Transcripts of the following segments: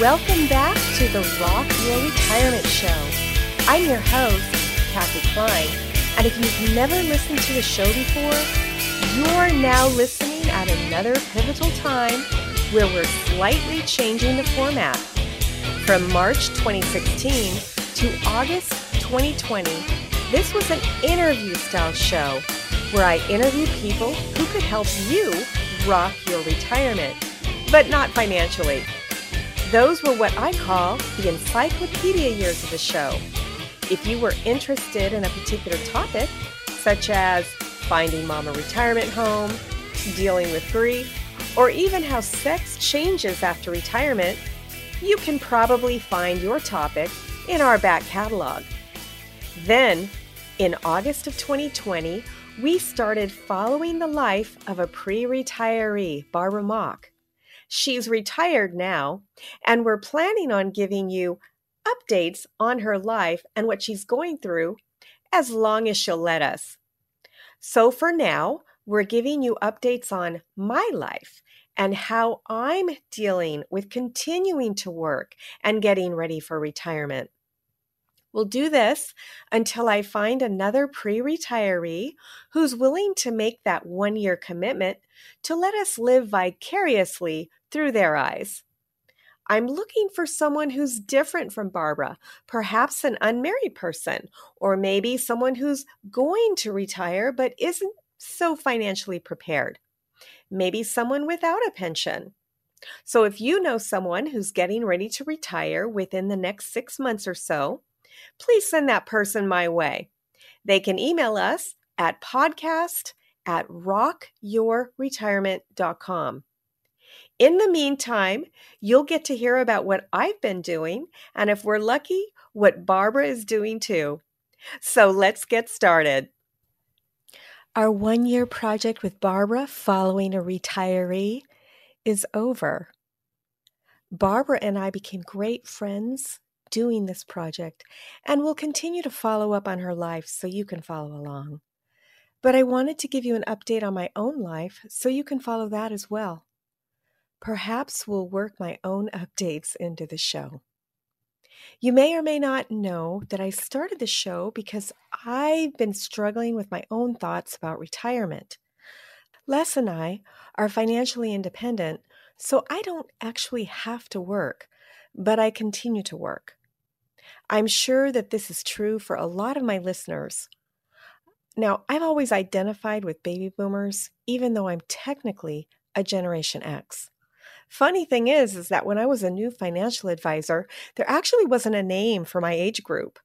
Welcome back to the Rock Your Retirement Show. I'm your host, Kathy Klein, and if you've never listened to the show before, you're now listening at another pivotal time where we're slightly changing the format. From March 2016 to August 2020, this was an interview style show where I interview people who could help you rock your retirement, but not financially. Those were what I call the encyclopedia years of the show. If you were interested in a particular topic, such as finding mom a retirement home, dealing with grief, or even how sex changes after retirement, you can probably find your topic in our back catalog. Then, in August of 2020, we started following the life of a pre retiree, Barbara Mock. She's retired now, and we're planning on giving you updates on her life and what she's going through as long as she'll let us. So for now, we're giving you updates on my life and how I'm dealing with continuing to work and getting ready for retirement. We'll do this until I find another pre retiree who's willing to make that one year commitment to let us live vicariously through their eyes. I'm looking for someone who's different from Barbara, perhaps an unmarried person, or maybe someone who's going to retire but isn't so financially prepared. Maybe someone without a pension. So, if you know someone who's getting ready to retire within the next six months or so, please send that person my way. They can email us at podcast at rockyourretirement.com. In the meantime, you'll get to hear about what I've been doing, and if we're lucky, what Barbara is doing too. So let's get started. Our one year project with Barbara following a retiree is over. Barbara and I became great friends doing this project, and we'll continue to follow up on her life so you can follow along. But I wanted to give you an update on my own life so you can follow that as well. Perhaps we'll work my own updates into the show. You may or may not know that I started the show because I've been struggling with my own thoughts about retirement. Les and I are financially independent, so I don't actually have to work, but I continue to work. I'm sure that this is true for a lot of my listeners. Now, I've always identified with baby boomers, even though I'm technically a Generation X. Funny thing is, is that when I was a new financial advisor, there actually wasn't a name for my age group.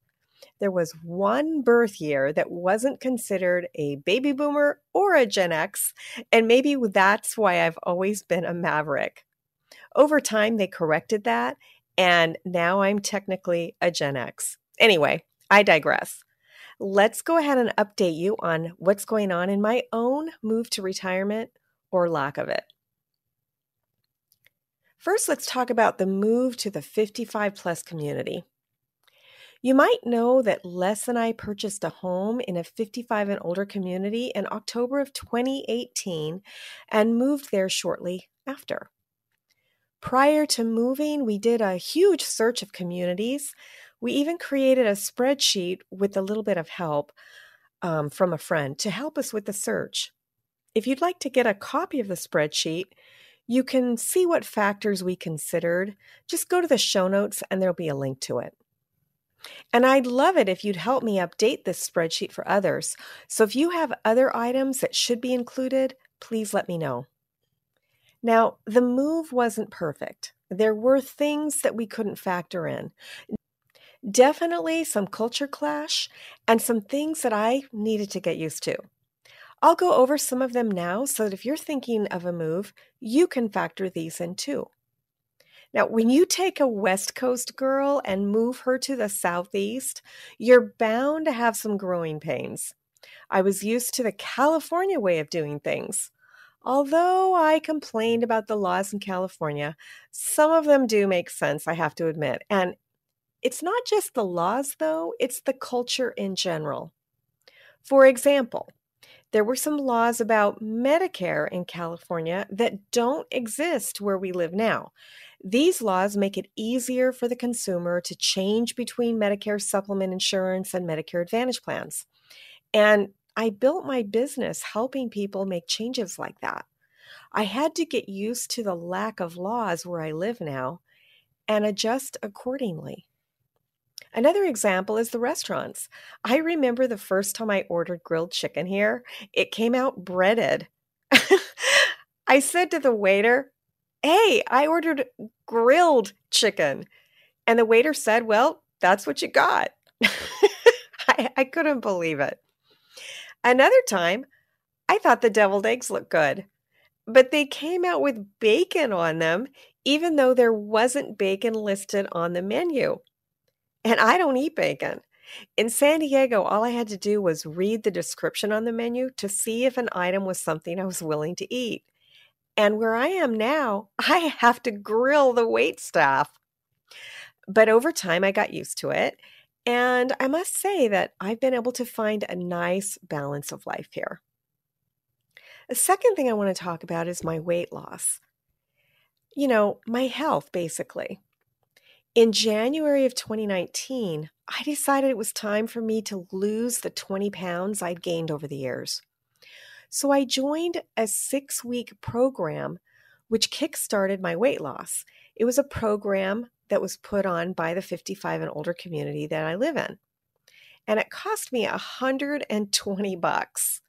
There was one birth year that wasn't considered a baby boomer or a Gen X, and maybe that's why I've always been a maverick. Over time, they corrected that, and now I'm technically a Gen X. Anyway, I digress. Let's go ahead and update you on what's going on in my own move to retirement or lack of it. First, let's talk about the move to the 55 plus community. You might know that Les and I purchased a home in a 55 and older community in October of 2018 and moved there shortly after. Prior to moving, we did a huge search of communities. We even created a spreadsheet with a little bit of help um, from a friend to help us with the search. If you'd like to get a copy of the spreadsheet, you can see what factors we considered. Just go to the show notes and there'll be a link to it. And I'd love it if you'd help me update this spreadsheet for others. So if you have other items that should be included, please let me know. Now, the move wasn't perfect. There were things that we couldn't factor in. Definitely some culture clash and some things that I needed to get used to. I'll go over some of them now so that if you're thinking of a move, you can factor these in too. Now, when you take a West Coast girl and move her to the Southeast, you're bound to have some growing pains. I was used to the California way of doing things. Although I complained about the laws in California, some of them do make sense, I have to admit. And it's not just the laws, though, it's the culture in general. For example, there were some laws about Medicare in California that don't exist where we live now. These laws make it easier for the consumer to change between Medicare supplement insurance and Medicare Advantage plans. And I built my business helping people make changes like that. I had to get used to the lack of laws where I live now and adjust accordingly. Another example is the restaurants. I remember the first time I ordered grilled chicken here, it came out breaded. I said to the waiter, Hey, I ordered grilled chicken. And the waiter said, Well, that's what you got. I, I couldn't believe it. Another time, I thought the deviled eggs looked good, but they came out with bacon on them, even though there wasn't bacon listed on the menu. And I don't eat bacon. In San Diego, all I had to do was read the description on the menu to see if an item was something I was willing to eat. And where I am now, I have to grill the wait staff. But over time, I got used to it. And I must say that I've been able to find a nice balance of life here. The second thing I want to talk about is my weight loss. You know, my health, basically. In January of 2019, I decided it was time for me to lose the 20 pounds I'd gained over the years. So I joined a six week program which kickstarted my weight loss. It was a program that was put on by the 55 and older community that I live in. And it cost me 120 bucks.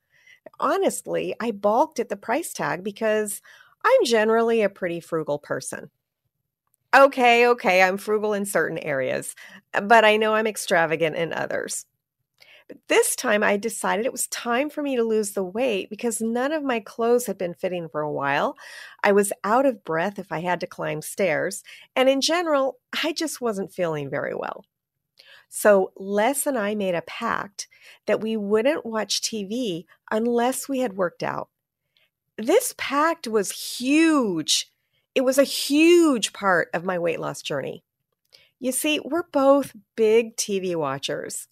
Honestly, I balked at the price tag because I'm generally a pretty frugal person. Okay, okay, I'm frugal in certain areas, uh, but I know I'm extravagant in others. But this time I decided it was time for me to lose the weight because none of my clothes had been fitting for a while. I was out of breath if I had to climb stairs. And in general, I just wasn't feeling very well. So Les and I made a pact that we wouldn't watch TV unless we had worked out. This pact was huge. It was a huge part of my weight loss journey. You see, we're both big TV watchers.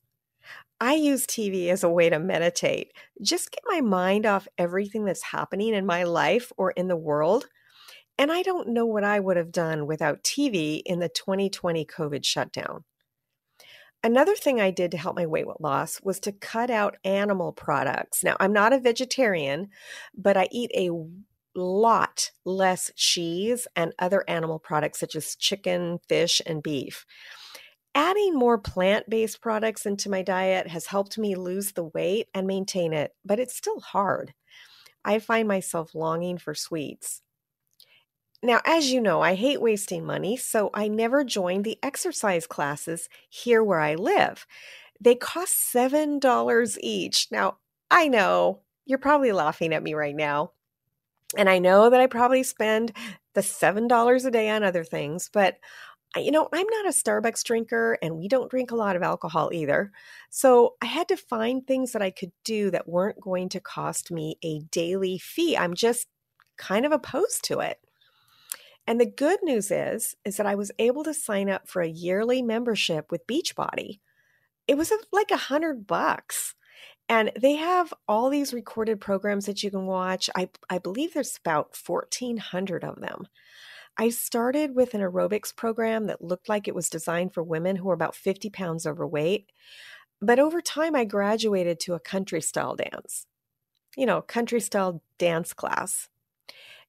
I use TV as a way to meditate, just get my mind off everything that's happening in my life or in the world. And I don't know what I would have done without TV in the 2020 COVID shutdown. Another thing I did to help my weight loss was to cut out animal products. Now, I'm not a vegetarian, but I eat a lot less cheese and other animal products such as chicken, fish, and beef. Adding more plant based products into my diet has helped me lose the weight and maintain it, but it's still hard. I find myself longing for sweets. Now, as you know, I hate wasting money, so I never joined the exercise classes here where I live. They cost $7 each. Now, I know you're probably laughing at me right now. And I know that I probably spend the $7 a day on other things, but you know, I'm not a Starbucks drinker and we don't drink a lot of alcohol either. So I had to find things that I could do that weren't going to cost me a daily fee. I'm just kind of opposed to it. And the good news is is that I was able to sign up for a yearly membership with Beachbody. It was uh, like a hundred bucks. And they have all these recorded programs that you can watch. I, I believe there's about 1,400 of them. I started with an aerobics program that looked like it was designed for women who were about 50 pounds overweight. But over time, I graduated to a country style dance, you know, country style dance class.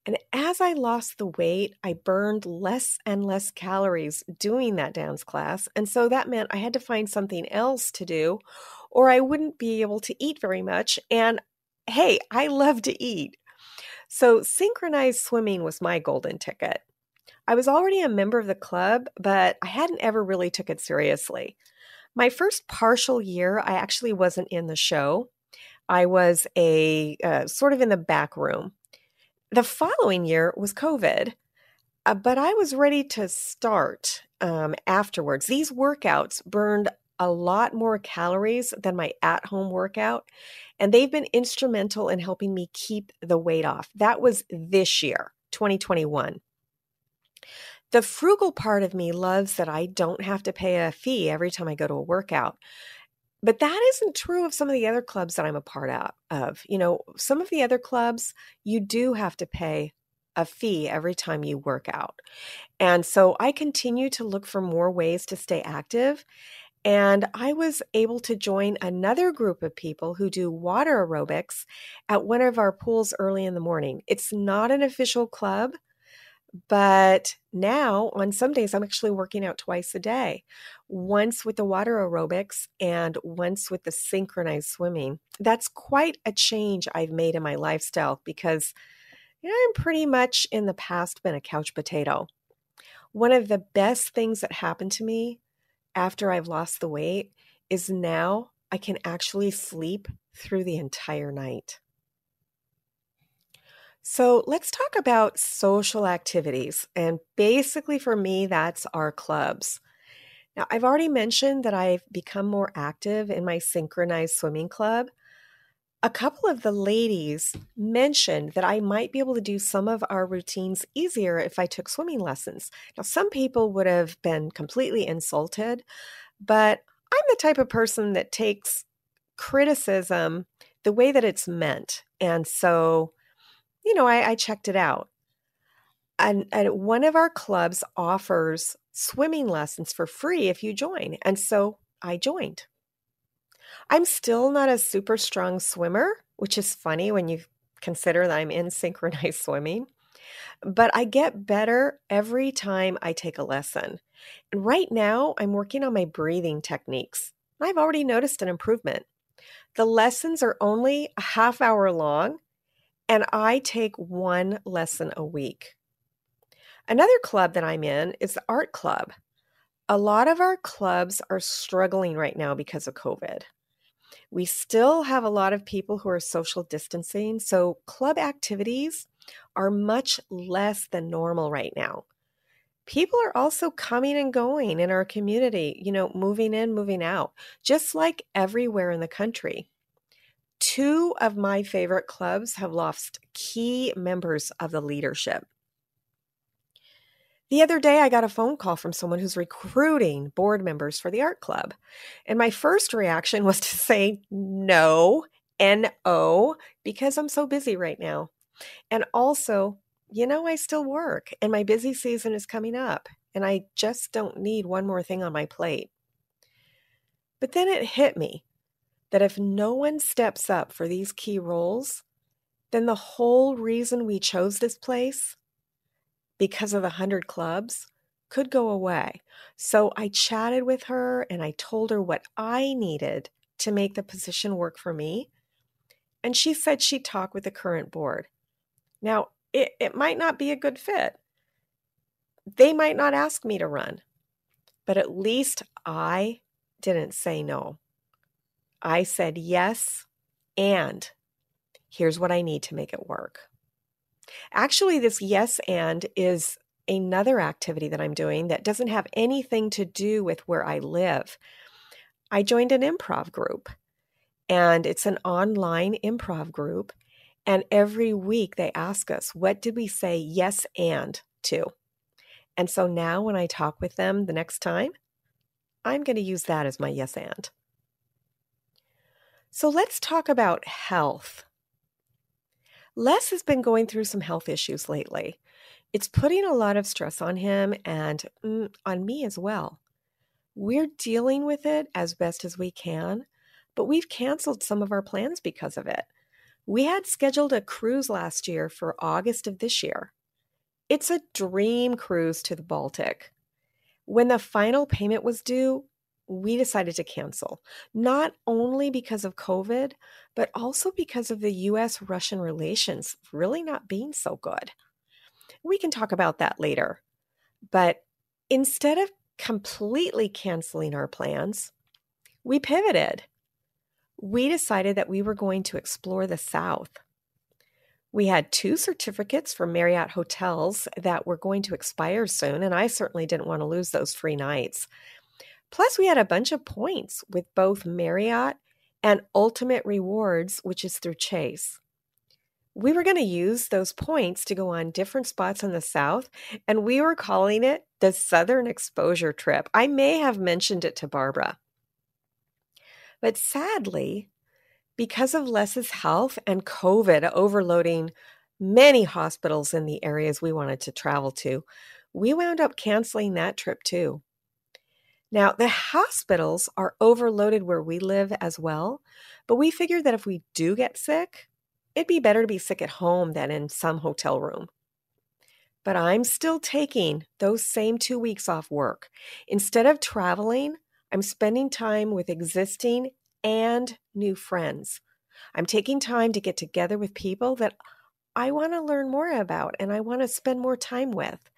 And as I lost the weight, I burned less and less calories doing that dance class. And so that meant I had to find something else to do, or I wouldn't be able to eat very much. And hey, I love to eat. So synchronized swimming was my golden ticket. I was already a member of the club, but I hadn't ever really took it seriously. My first partial year, I actually wasn't in the show. I was a uh, sort of in the back room. The following year was COVID, uh, but I was ready to start um, afterwards. These workouts burned a lot more calories than my at home workout, and they've been instrumental in helping me keep the weight off. That was this year, 2021. The frugal part of me loves that I don't have to pay a fee every time I go to a workout. But that isn't true of some of the other clubs that I'm a part of. You know, some of the other clubs, you do have to pay a fee every time you work out. And so I continue to look for more ways to stay active. And I was able to join another group of people who do water aerobics at one of our pools early in the morning. It's not an official club, but now on some days I'm actually working out twice a day once with the water aerobics and once with the synchronized swimming. That's quite a change I've made in my lifestyle because you know, I'm pretty much in the past been a couch potato. One of the best things that happened to me after I've lost the weight is now I can actually sleep through the entire night. So let's talk about social activities. And basically, for me, that's our clubs. Now, I've already mentioned that I've become more active in my synchronized swimming club a couple of the ladies mentioned that I might be able to do some of our routines easier if I took swimming lessons. Now, some people would have been completely insulted, but I'm the type of person that takes criticism the way that it's meant. And so, you know, I, I checked it out. And, and one of our clubs offers swimming lessons for free if you join. And so I joined. I'm still not a super strong swimmer, which is funny when you consider that I'm in synchronized swimming. But I get better every time I take a lesson. And right now, I'm working on my breathing techniques. I've already noticed an improvement. The lessons are only a half hour long, and I take one lesson a week. Another club that I'm in is the art club. A lot of our clubs are struggling right now because of COVID. We still have a lot of people who are social distancing, so club activities are much less than normal right now. People are also coming and going in our community, you know, moving in, moving out, just like everywhere in the country. Two of my favorite clubs have lost key members of the leadership. The other day, I got a phone call from someone who's recruiting board members for the art club. And my first reaction was to say no, N O, because I'm so busy right now. And also, you know, I still work and my busy season is coming up, and I just don't need one more thing on my plate. But then it hit me that if no one steps up for these key roles, then the whole reason we chose this place because of the 100 clubs could go away. So I chatted with her and I told her what I needed to make the position work for me. And she said she'd talk with the current board. Now, it, it might not be a good fit. They might not ask me to run, but at least I didn't say no. I said yes, and here's what I need to make it work. Actually, this yes and is another activity that I'm doing that doesn't have anything to do with where I live. I joined an improv group, and it's an online improv group. And every week they ask us, what did we say yes and to? And so now when I talk with them the next time, I'm going to use that as my yes and. So let's talk about health. Les has been going through some health issues lately. It's putting a lot of stress on him and mm, on me as well. We're dealing with it as best as we can, but we've canceled some of our plans because of it. We had scheduled a cruise last year for August of this year. It's a dream cruise to the Baltic. When the final payment was due, we decided to cancel, not only because of COVID, but also because of the US Russian relations really not being so good. We can talk about that later. But instead of completely canceling our plans, we pivoted. We decided that we were going to explore the South. We had two certificates for Marriott hotels that were going to expire soon, and I certainly didn't want to lose those free nights. Plus, we had a bunch of points with both Marriott and Ultimate Rewards, which is through Chase. We were going to use those points to go on different spots in the South, and we were calling it the Southern Exposure Trip. I may have mentioned it to Barbara. But sadly, because of Les's health and COVID overloading many hospitals in the areas we wanted to travel to, we wound up canceling that trip too. Now, the hospitals are overloaded where we live as well, but we figured that if we do get sick, it'd be better to be sick at home than in some hotel room. But I'm still taking those same two weeks off work. Instead of traveling, I'm spending time with existing and new friends. I'm taking time to get together with people that I want to learn more about and I want to spend more time with.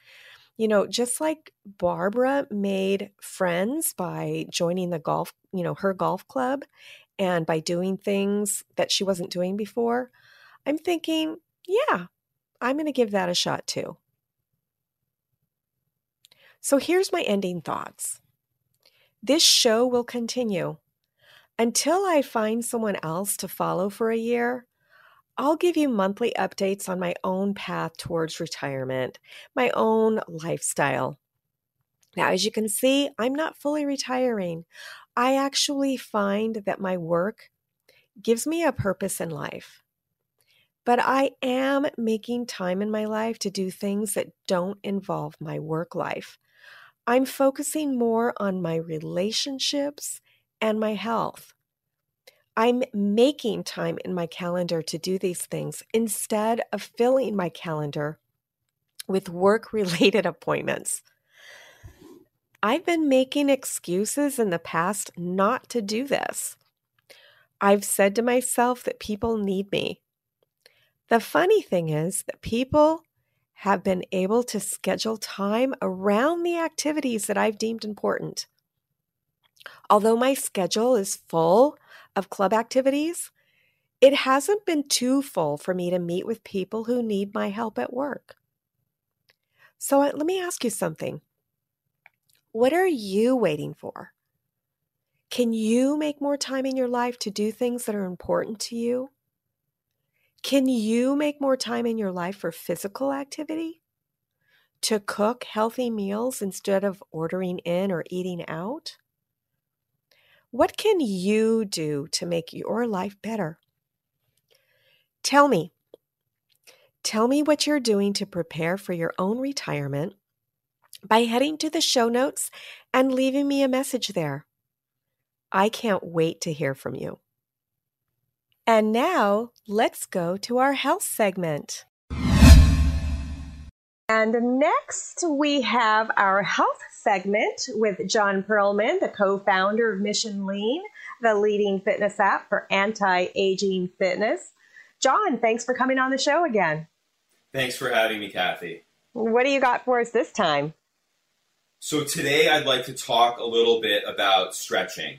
You know, just like Barbara made friends by joining the golf, you know, her golf club and by doing things that she wasn't doing before, I'm thinking, yeah, I'm going to give that a shot too. So here's my ending thoughts. This show will continue. Until I find someone else to follow for a year, I'll give you monthly updates on my own path towards retirement, my own lifestyle. Now, as you can see, I'm not fully retiring. I actually find that my work gives me a purpose in life. But I am making time in my life to do things that don't involve my work life. I'm focusing more on my relationships and my health. I'm making time in my calendar to do these things instead of filling my calendar with work related appointments. I've been making excuses in the past not to do this. I've said to myself that people need me. The funny thing is that people have been able to schedule time around the activities that I've deemed important. Although my schedule is full of club activities, it hasn't been too full for me to meet with people who need my help at work. So let me ask you something. What are you waiting for? Can you make more time in your life to do things that are important to you? Can you make more time in your life for physical activity? To cook healthy meals instead of ordering in or eating out? What can you do to make your life better? Tell me. Tell me what you're doing to prepare for your own retirement by heading to the show notes and leaving me a message there. I can't wait to hear from you. And now let's go to our health segment. And next, we have our health segment with John Perlman, the co founder of Mission Lean, the leading fitness app for anti aging fitness. John, thanks for coming on the show again. Thanks for having me, Kathy. What do you got for us this time? So, today I'd like to talk a little bit about stretching,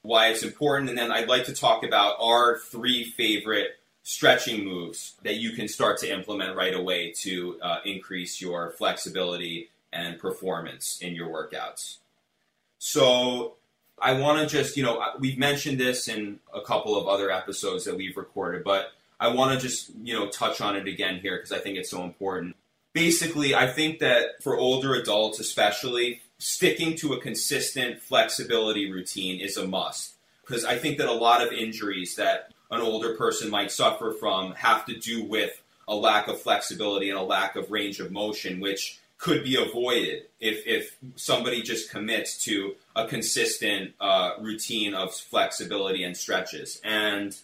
why it's important, and then I'd like to talk about our three favorite stretching moves that you can start to implement right away to uh, increase your flexibility and performance in your workouts. So, I want to just, you know, we've mentioned this in a couple of other episodes that we've recorded, but I want to just, you know, touch on it again here because I think it's so important. Basically, I think that for older adults, especially, sticking to a consistent flexibility routine is a must because I think that a lot of injuries that an older person might suffer from have to do with a lack of flexibility and a lack of range of motion, which could be avoided if, if somebody just commits to a consistent uh, routine of flexibility and stretches. And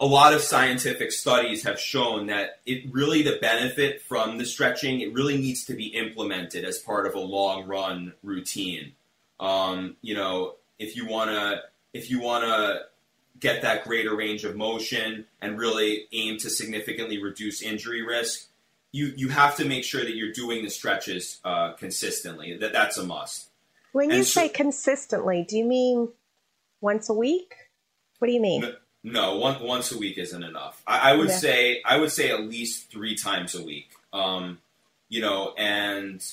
a lot of scientific studies have shown that it really the benefit from the stretching it really needs to be implemented as part of a long run routine. Um, you know, if you want to if you want to get that greater range of motion and really aim to significantly reduce injury risk, you you have to make sure that you're doing the stretches uh, consistently. That that's a must. When you so, say consistently, do you mean once a week? What do you mean? No, no one, once a week isn't enough. I, I would yeah. say I would say at least three times a week. Um, you know, and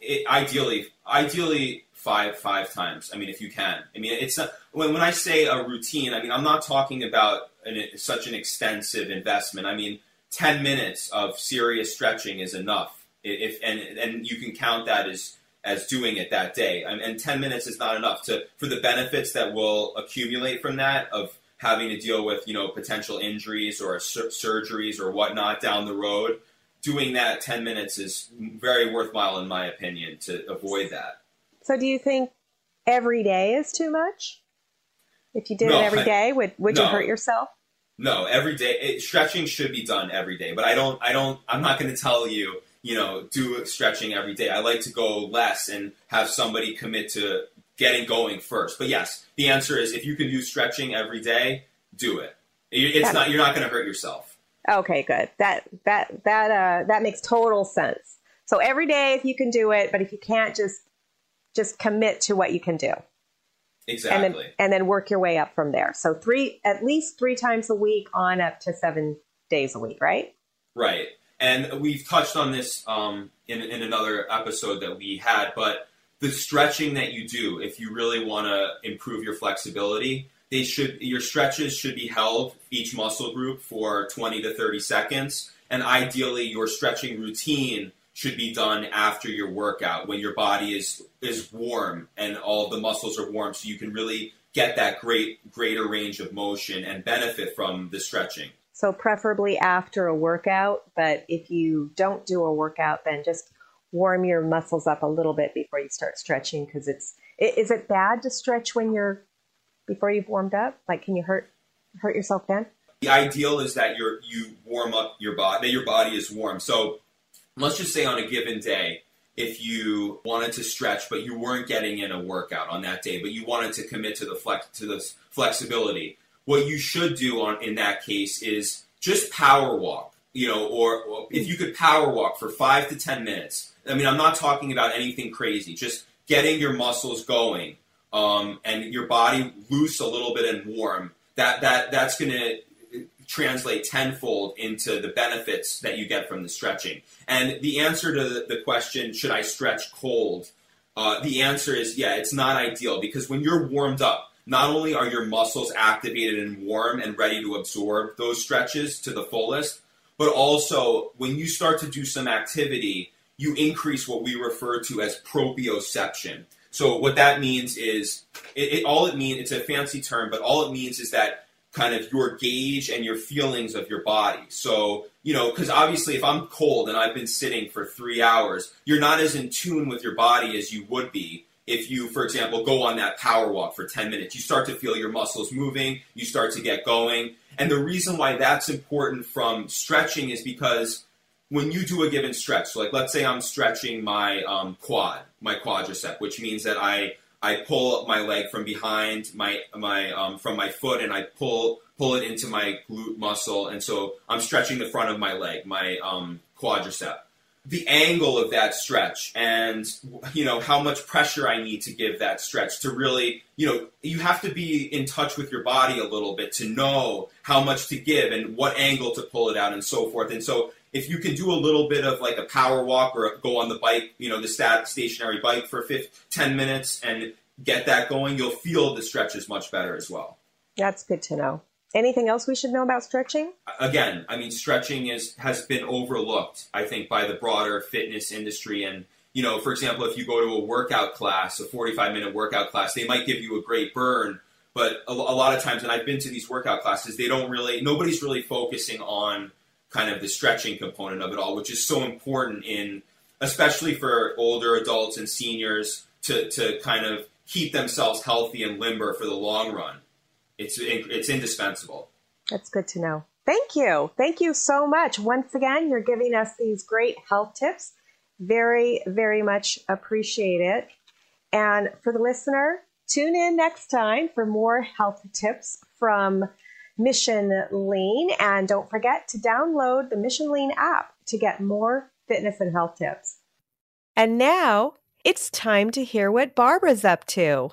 it, ideally, ideally five five times. I mean, if you can. I mean, it's not, when when I say a routine. I mean, I'm not talking about an, such an extensive investment. I mean, ten minutes of serious stretching is enough. If and and you can count that as as doing it that day. And, and ten minutes is not enough to for the benefits that will accumulate from that of having to deal with you know potential injuries or sur- surgeries or whatnot down the road, doing that 10 minutes is very worthwhile in my opinion to avoid that. So do you think every day is too much? If you did No, it every day, would would no. you hurt yourself? No, every day it, stretching should be done every day, but I don't. I don't. I'm not going to tell you. You know, do stretching every day. I like to go less and have somebody commit to getting going first. But yes, the answer is if you can do stretching every day, do it. It- It's Yeah. not. You're not going to hurt yourself. Okay, good. That that that uh that makes total sense. So every day if you can do it, but if you can't just just commit to what you can do. Exactly. And then and then work your way up from there. So three at least 3 times a week on up to 7 days a week, right? Right. And we've touched on this um, in, in another episode that we had, but the stretching that you do, if you really want to improve your flexibility, they should your stretches should be held each muscle group for 20 to 30 seconds, and ideally your stretching routine should be done after your workout when your body is is warm and all the muscles are warm, so you can really get that great greater range of motion and benefit from the stretching. So preferably after a workout, but if you don't do a workout then just warm your muscles up a little bit before you start stretching because it's is it bad to stretch when you're before you've warmed up? Like can you hurt hurt yourself then? the ideal is that you're you warm up your body that your body is warm so let's just say on a given day if you wanted to stretch but you weren't getting in a workout on that day but you wanted to commit to the flex to this flexibility what you should do on in that case is just power walk you know or, or if you could power walk for five to ten minutes. I mean i'm not talking about anything crazy just getting your muscles going um, and your body loose a little bit and warm that that that's to translate tenfold into the benefits that you get from the stretching. And the answer to the, question, should I stretch cold? Uh, the answer is yeah, it's not ideal because when you're warmed up, not only are your muscles activated and warm and ready to absorb those stretches to the fullest, but also when you start to do some activity, you increase what we refer to as proprioception. So what that means is, it, it, all it means, it's a fancy term, but all it means is that kind of your gauge and your feelings of your body. So, you know, because obviously if I'm cold and I've been sitting for three hours, you're not as in tune with your body as you would be if you, for example, go on that power walk for 10 minutes. You start to feel your muscles moving, you start to get going. And the reason why that's important from stretching is because when you do a given stretch, so like let's say I'm stretching my um, quad, my quadricep, which means that I I pull up my leg from behind my my um, from my foot and I pull pull it into my glute muscle, and so I'm stretching the front of my leg, my um, quadricep. The angle of that stretch, and you know how much pressure I need to give that stretch to really, you know, you have to be in touch with your body a little bit to know how much to give and what angle to pull it out and so forth. And so if you can do a little bit of like a power walk or go on the bike, you know, the stat stationary bike for 5, 10 minutes and get that going, you'll feel the stretches much better as well. That's good to know. Anything else we should know about stretching? Again, I mean, stretching is has been overlooked, I think, by the broader fitness industry. And you know, for example, if you go to a workout class, a 45 minute workout class, they might give you a great burn. But a, a lot of times, and I've been to these workout classes, they don't really, nobody's really focusing on kind of the stretching component of it all, which is so important in, especially for older adults and seniors to, to kind of keep themselves healthy and limber for the long run. It's, it's indispensable. That's good to know. Thank you. Thank you so much. Once again, you're giving us these great health tips. Very, very much appreciate it. And for the listener, tune in next time for more health tips from Mission Lean. And don't forget to download the Mission Lean app to get more fitness and health tips. And now it's time to hear what Barbara's up to.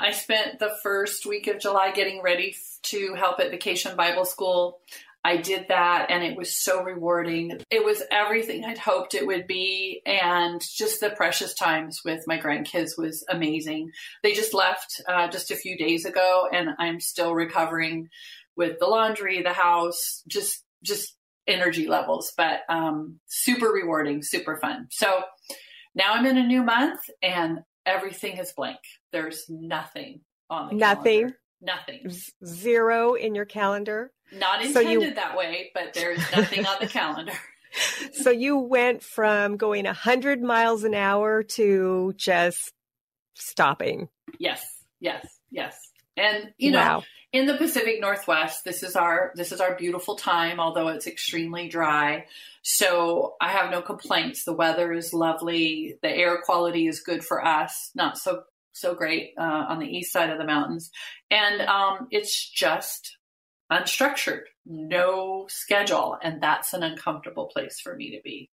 I spent the first week of July getting ready to help at Vacation Bible School. I did that and it was so rewarding. It was everything I'd hoped it would be. And just the precious times with my grandkids was amazing. They just left uh, just a few days ago and I'm still recovering with the laundry, the house, just, just energy levels, but um, super rewarding, super fun. So now I'm in a new month and everything is blank. There's nothing. on the Nothing. calendar. Nothing. Zero in your calendar. Not So intended you- that way, but there is nothing on the calendar. So you went from going 100 miles an hour to just stopping. Yes, yes, yes. And you know, wow. in the Pacific Northwest, this is our this is our beautiful time, although it's extremely dry. So I have no complaints. The weather is lovely. The air quality is good for us. Not so so great uh, on the east side of the mountains, and um, it's just unstructured, no schedule, and that's an uncomfortable place for me to be.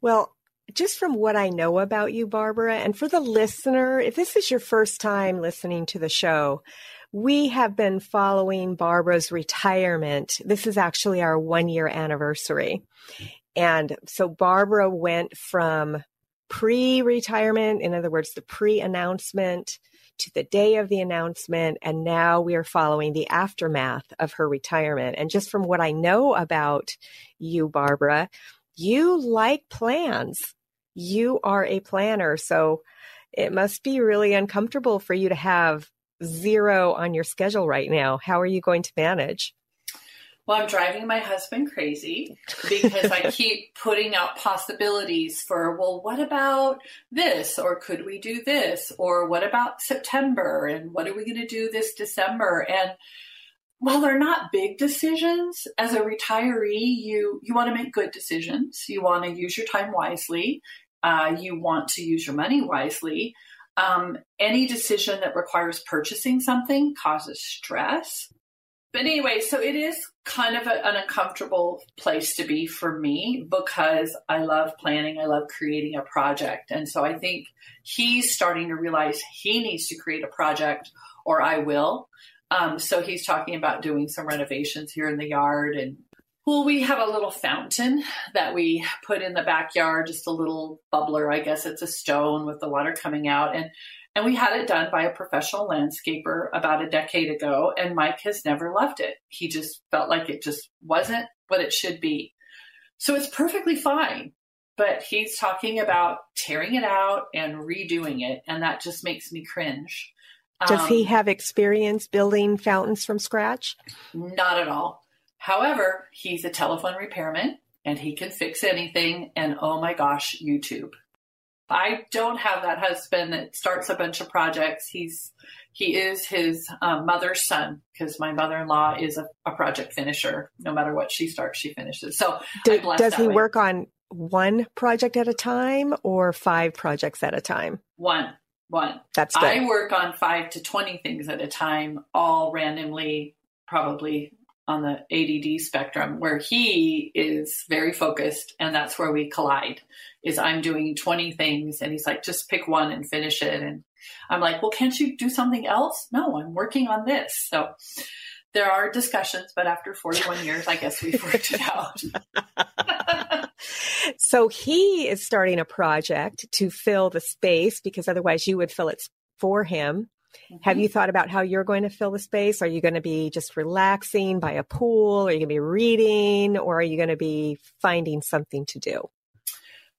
Well, just from what I know about you, Barbara, and for the listener, if this is your first time listening to the show, we have been following Barbara's retirement. This is actually our one year anniversary. And so Barbara went from pre retirement, in other words, the pre announcement, to the day of the announcement. And now we are following the aftermath of her retirement. And just from what I know about you, Barbara, you like plans. You are a planner. So it must be really uncomfortable for you to have zero on your schedule right now. How are you going to manage? Well, I'm driving my husband crazy because I keep putting out possibilities for, well, what about this? Or could we do this? Or what about September? And what are we going to do this December? And while they're not big decisions, as a retiree, you, you want to make good decisions. You want to use your time wisely. Uh, you want to use your money wisely. Um, any decision that requires purchasing something causes stress. But anyway, so it is kind of a, an uncomfortable place to be for me because I love planning. I love creating a project. And so I think he's starting to realize he needs to create a project or I will. Um, so he's talking about doing some renovations here in the yard and well, we have a little fountain that we put in the backyard, just a little bubbler. I guess it's a stone with the water coming out. And and we had it done by a professional landscaper about a decade ago, and Mike has never loved it. He just felt like it just wasn't what it should be. So it's perfectly fine. But he's talking about tearing it out and redoing it, and that just makes me cringe. Does Um, he have experience building fountains from scratch? Not at all. However, he's a telephone repairman and he can fix anything. And oh my gosh, YouTube. I don't have that husband that starts a bunch of projects. He's he is his um, mother's son because my mother-in-law is a, a project finisher. No matter what she starts, she finishes. So Do- does he way. work on one project at a time or five projects at a time? one, one. That's good. I work on five to 20 things at a time, all randomly, probably on the ADD spectrum, where he is very focused. And that's where we collide is I'm doing 20 things and he's like, just pick one and finish it. And I'm like, well, can't you do something else? No, I'm working on this. So there are discussions, but after 41 years, I guess we've worked it out. so he is starting a project to fill the space because otherwise you would fill it for him. Have you thought about how you're going to fill the space? Are you going to be just relaxing by a pool? Are you going to be reading? Or are you going to be finding something to do?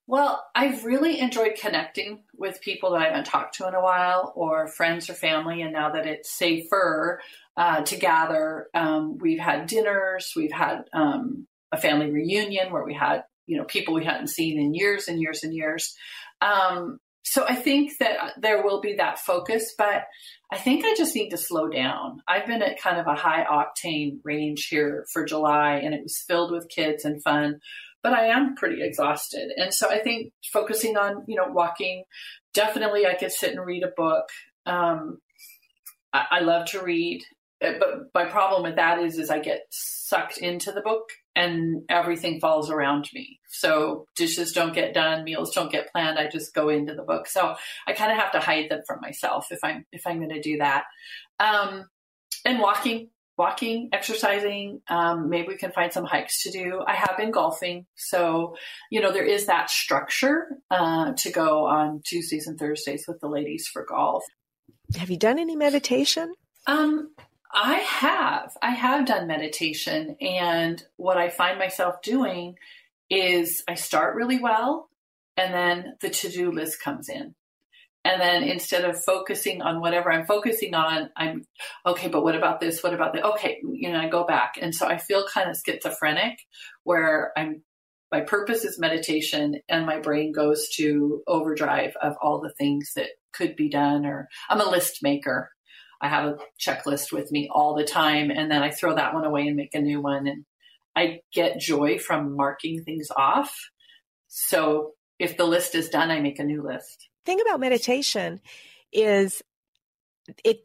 Well, I've really enjoyed connecting with people that I haven't talked to in a while, or friends or family. And now that it's safer uh, to gather, um, we've had dinners, we've had um, a family reunion where we had you know people we hadn't seen in years and years and years. Um, so I think that there will be that focus, but I think I just need to slow down. I've been at kind of a high octane range here for July, and it was filled with kids and fun but I am pretty exhausted. And so I think focusing on, you know, walking, definitely I could sit and read a book. Um, I, I love to read, but my problem with that is, is I get sucked into the book and everything falls around me. So dishes don't get done, meals don't get planned. I just go into the book. So I kind of have to hide them from myself if I'm, if I'm going to do that. Um, and walking, walking, exercising. Um, maybe we can find some hikes to do. I have been golfing. So, you know, there is that structure uh, to go on Tuesdays and Thursdays with the ladies for golf. Have you done any meditation? Um, I have. I have done meditation. And what I find myself doing is I start really well and then the to do list comes in. And then instead of focusing on whatever I'm focusing on, I'm okay, but what about this? What about that? Okay, you know, I go back. And so I feel kind of schizophrenic where I'm my purpose is meditation and my brain goes to overdrive of all the things that could be done or I'm a list maker. I have a checklist with me all the time and then I throw that one away and make a new one and I get joy from marking things off. So if the list is done, I make a new list. Thing about meditation is it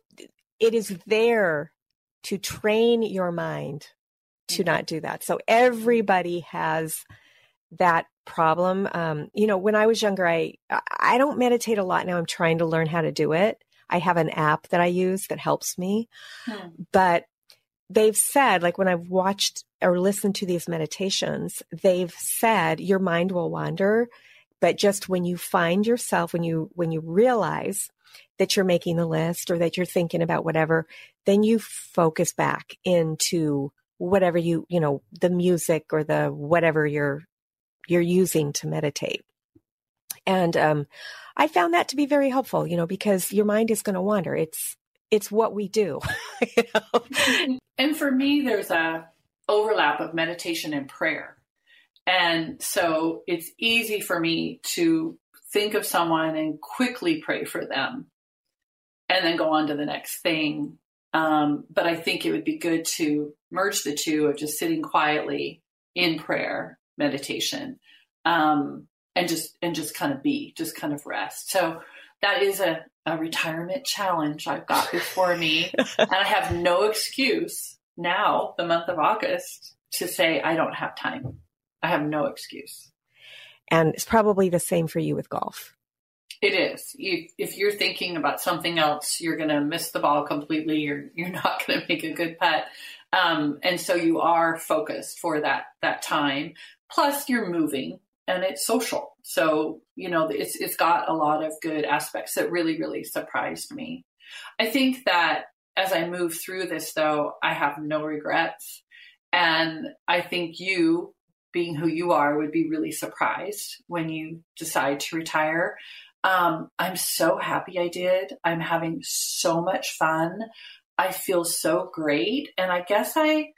it is there to train your mind to mm-hmm. not do that. So everybody has that problem. Um, you know, when I was younger, I I don't meditate a lot now. I'm trying to learn how to do it. I have an app that I use that helps me, hmm. but they've said, like when I've watched or listened to these meditations, they've said your mind will wander, but just when you find yourself, when you when you realize that you're making the list or that you're thinking about whatever, then you focus back into whatever you you know the music or the whatever you're you're using to meditate. And um, I found that to be very helpful, you know, because your mind is going to wander. It's it's what we do. you know? And for me, there's a overlap of meditation and prayer, and so it's easy for me to think of someone and quickly pray for them, and then go on to the next thing. Um, but I think it would be good to merge the two of just sitting quietly in prayer meditation um, and just and just kind of be just kind of rest. So that is a, a retirement challenge i've got before me. And i have no excuse now the month of august to say i don't have time. I have no excuse. And it's probably the same for you with golf. It is. You, if you're thinking about something else you're going to miss the ball completely. You're, you're not going to make a good putt. Um, and so you are focused for that that time. Plus, you're moving and it's social. So, you know, it's, it's got a lot of good aspects that really, really surprised me. I think that as I move through this, though, I have no regrets. And I think you, being who you are, would be really surprised when you decide to retire. Um, I'm so happy I did. I'm having so much fun. I feel so great. And I guess I,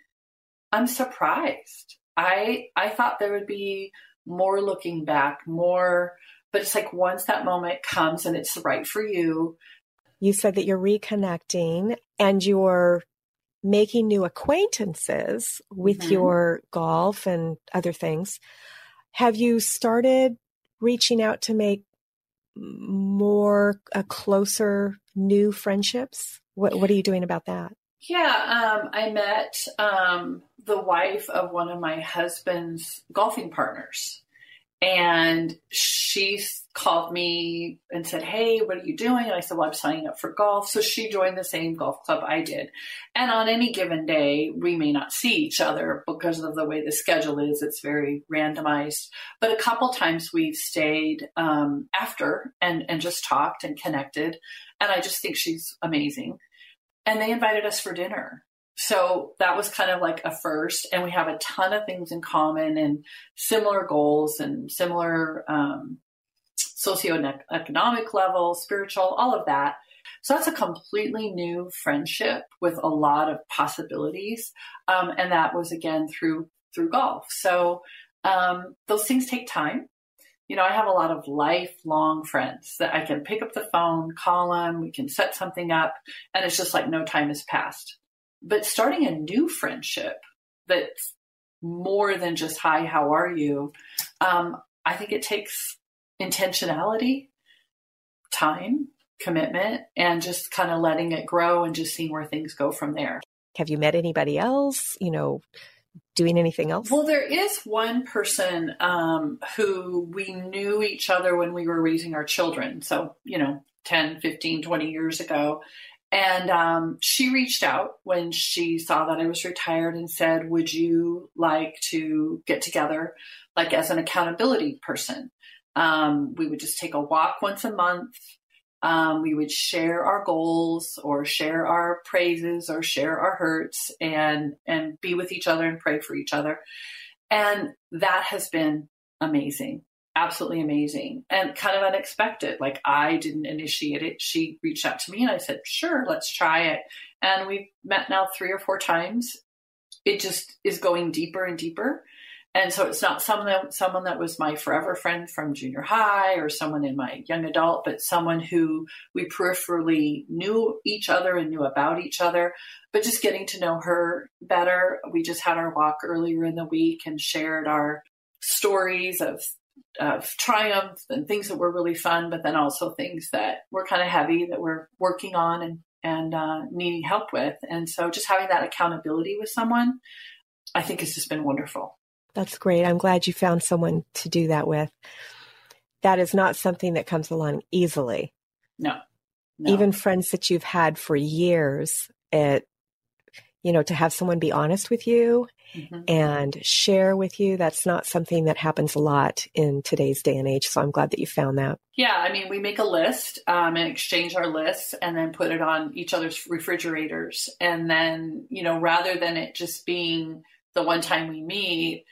I'm surprised. I I thought there would be more looking back, more but it's like once that moment comes and it's right for you. You said that you're reconnecting and you're making new acquaintances with mm-hmm. your golf and other things. Have you started reaching out to make more a closer new friendships? What what are you doing about that? Yeah, um, I met um, the wife of one of my husband's golfing partners. And she called me and said, Hey, what are you doing? And I said, Well, I'm signing up for golf. So she joined the same golf club I did. And on any given day, we may not see each other because of the way the schedule is. It's very randomized. But a couple times we've stayed um, after and, and just talked and connected. And I just think she's amazing and they invited us for dinner. So that was kind of like a first, and we have a ton of things in common and similar goals and similar um, socioeconomic level, spiritual, all of that. So that's a completely new friendship with a lot of possibilities, um, and that was again through through golf. So um, those things take time you know, I have a lot of lifelong friends that I can pick up the phone, call them, we can set something up, and it's just like no time has passed. But starting a new friendship that's more than just, hi, how are you? Um, I think it takes intentionality, time, commitment, and just kind of letting it grow and just seeing where things go from there. Have you met anybody else? You know, doing anything else? Well, there is one person um, who we knew each other when we were raising our children. So, you know, 10, 15, 20 years ago. And um, she reached out when she saw that I was retired and said, Would you like to get together, like as an accountability person? Um, we would just take a walk once a month um, we would share our goals or share our praises or share our hurts and and be with each other and pray for each other and that has been amazing absolutely amazing and kind of unexpected. Like I didn't initiate it. She reached out to me and I said, sure, let's try it. And we've met now three or four times. It just is going deeper and deeper. And so it's not someone someone that was my forever friend from junior high or someone in my young adult, but someone who we peripherally knew each other and knew about each other. But just getting to know her better. We just had our walk earlier in the week and shared our stories of of triumph and things that were really fun, but then also things that were kind of heavy that we're working on and and uh, needing help with. And so just having that accountability with someone, I think has just been wonderful. That's great. I'm glad you found someone to do that with. That is not something that comes along easily. No. no. Even friends that you've had for years, it you know, to have someone be honest with you mm-hmm. and share with you, that's not something that happens a lot in today's day and age. So I'm glad that you found that. Yeah, I mean, we make a list um, and exchange our lists and then put it on each other's refrigerators. And then, you know, rather than it just being the one time we meet,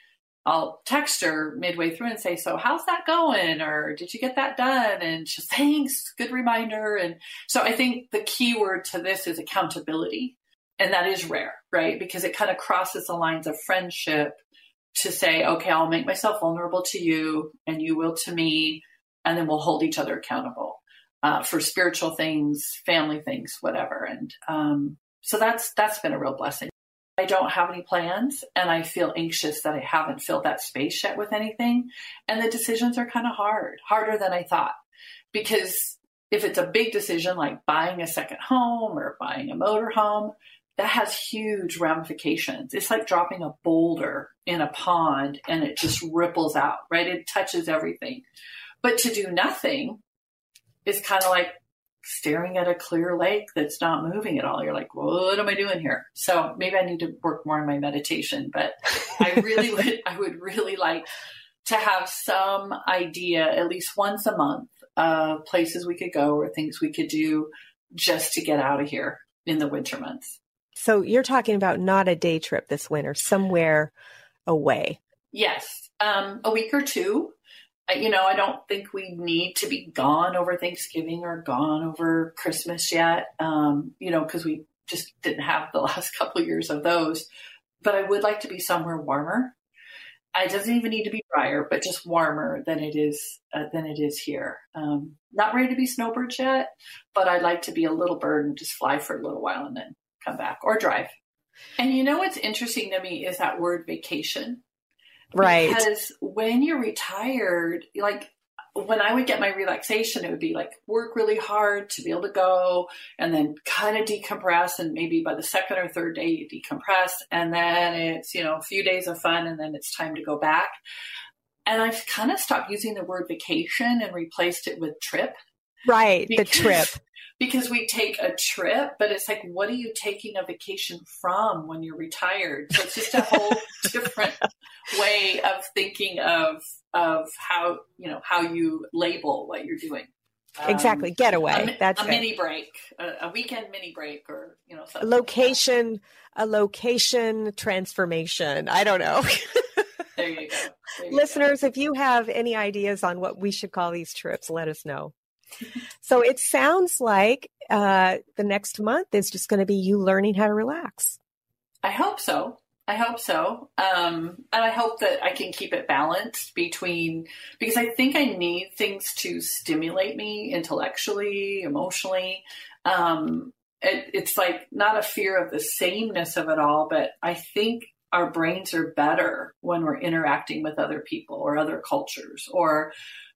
I'll text her midway through and say, So, how's that going? Or did you get that done? And she's, Thanks, good reminder. And so I think the key word to this is accountability. And that is rare, right? Because it kind of crosses the lines of friendship to say, okay, I'll make myself vulnerable to you and you will to me, and then we'll hold each other accountable uh, for spiritual things, family things, whatever. And um, so that's that's been a real blessing. I don't have any plans and I feel anxious that I haven't filled that space yet with anything. And the decisions are kind of hard, harder than I thought. Because if it's a big decision like buying a second home or buying a motor home, that has huge ramifications. It's like dropping a boulder in a pond and it just ripples out, right? It touches everything. But to do nothing is kind of like staring at a clear lake that's not moving at all. You're like, what am I doing here? So maybe I need to work more on my meditation, but I really would, I would really like to have some idea at least once a month of places we could go or things we could do just to get out of here in the winter months. So you're talking about not a day trip this winter, somewhere away. Yes, um, a week or two. You know, I don't think we need to be gone over Thanksgiving or gone over Christmas yet. Um, you know, because we just didn't have the last couple of years of those. But I would like to be somewhere warmer. It doesn't even need to be drier, but just warmer than it is uh, than it is here. Um, not ready to be snowbirds yet, but I'd like to be a little bird and just fly for a little while and then come back or drive. And you know what's interesting to me is that word vacation. Right. Because when you're retired, like when I would get my relaxation, it would be like work really hard to be able to go and then kind of decompress. And maybe by the second or third day, you decompress. And then it's, you know, a few days of fun and then it's time to go back. And I've kind of stopped using the word vacation and replaced it with trip. Right. The trip because we take a trip, but it's like, what are you taking a vacation from when you're retired? So it's just a whole different way of thinking of of how you know how you label what you're doing. Exactly, um, getaway. A, That's a it. mini break, a, a, weekend mini break, or you know, a location, a location transformation. I don't know. there you go. There you Listeners, go. if you have any ideas on what we should call these trips, let us know so it sounds like uh, the next month is just going to be you learning how to relax. I hope so. I hope so. Um, and I hope that I can keep it balanced between, because I think I need things to stimulate me intellectually, emotionally. Um, it, it's like not a fear of the sameness of it all, but I think our brains are better when we're interacting with other people or other cultures or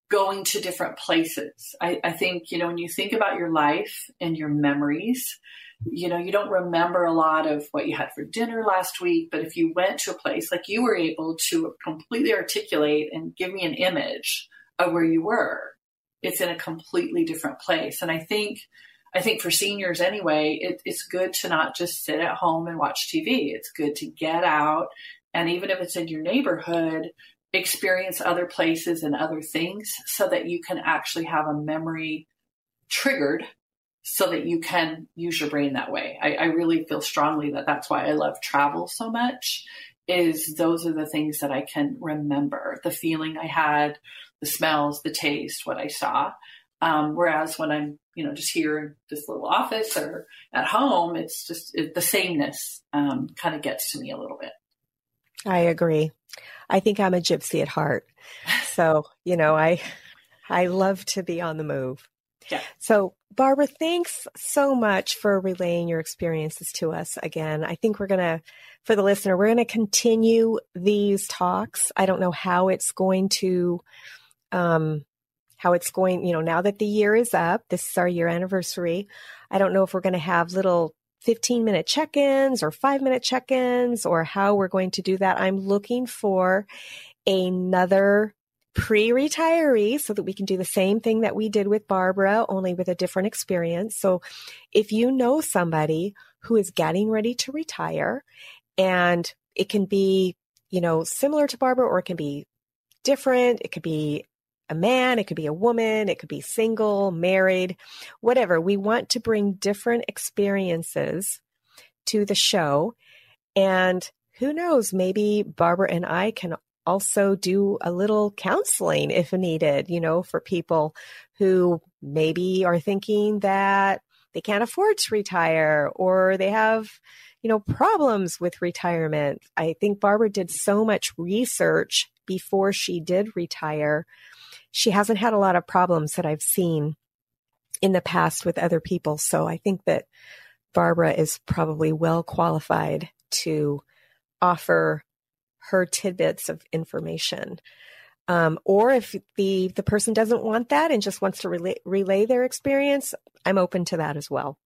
going to different places. I, I, think, you know, when you think about your life and your memories, you know, you don't remember a lot of what you had for dinner last week, but if you went to a place like you were able to completely articulate and give me an image of where you were, it's in a completely different place. And I think, I think for seniors anyway, it, it's good to not just sit at home and watch TV. It's good to get out. And even if it's in your neighborhood, experience other places and other things so that you can actually have a memory triggered so that you can use your brain that way. I, I, really feel strongly that that's why I love travel so much is those are the things that I can remember the feeling I had, the smells, the taste, what I saw. Um, whereas when I'm, you know, just here in this little office or at home, it's just it, the sameness um, kind of gets to me a little bit. I agree. I think I'm a gypsy at heart. So, you know, I I love to be on the move. Yeah. So, Barbara, thanks so much for relaying your experiences to us again. I think we're going to, for the listener, we're going to continue these talks. I don't know how it's going to, um, how it's going, you know, now that the year is up, this is our year anniversary. I don't know if we're going to have little 15 minute check ins or five minute check ins or how we're going to do that. I'm looking for another pre retiree so that we can do the same thing that we did with Barbara, only with a different experience. So if you know somebody who is getting ready to retire and it can be, you know, similar to Barbara or it can be different, it could be a man, it could be a woman, it could be single, married, whatever. We want to bring different experiences to the show. And who knows, maybe Barbara and I can also do a little counseling if needed, you know, for people who maybe are thinking that they can't afford to retire or they have, you know, problems with retirement. I think Barbara did so much research before she did retire. She hasn't had a lot of problems that I've seen in the past with other people. So I think that Barbara is probably well qualified to offer her tidbits of information. Um, or if the the person doesn't want that and just wants to relay, relay their experience, I'm open to that as well.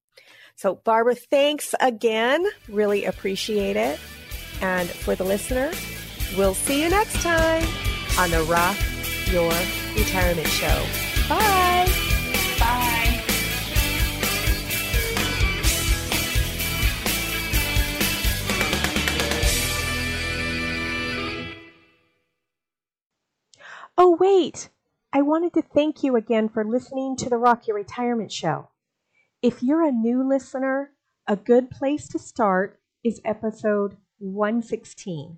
So, Barbara, thanks again. Really appreciate it. And for the listener, we'll see you next time on the Rock Your Retirement Show. Bye. Bye. Oh, wait! I wanted to thank you again for listening to the Rock Your Retirement Show. If you're a new listener, a good place to start is episode 116.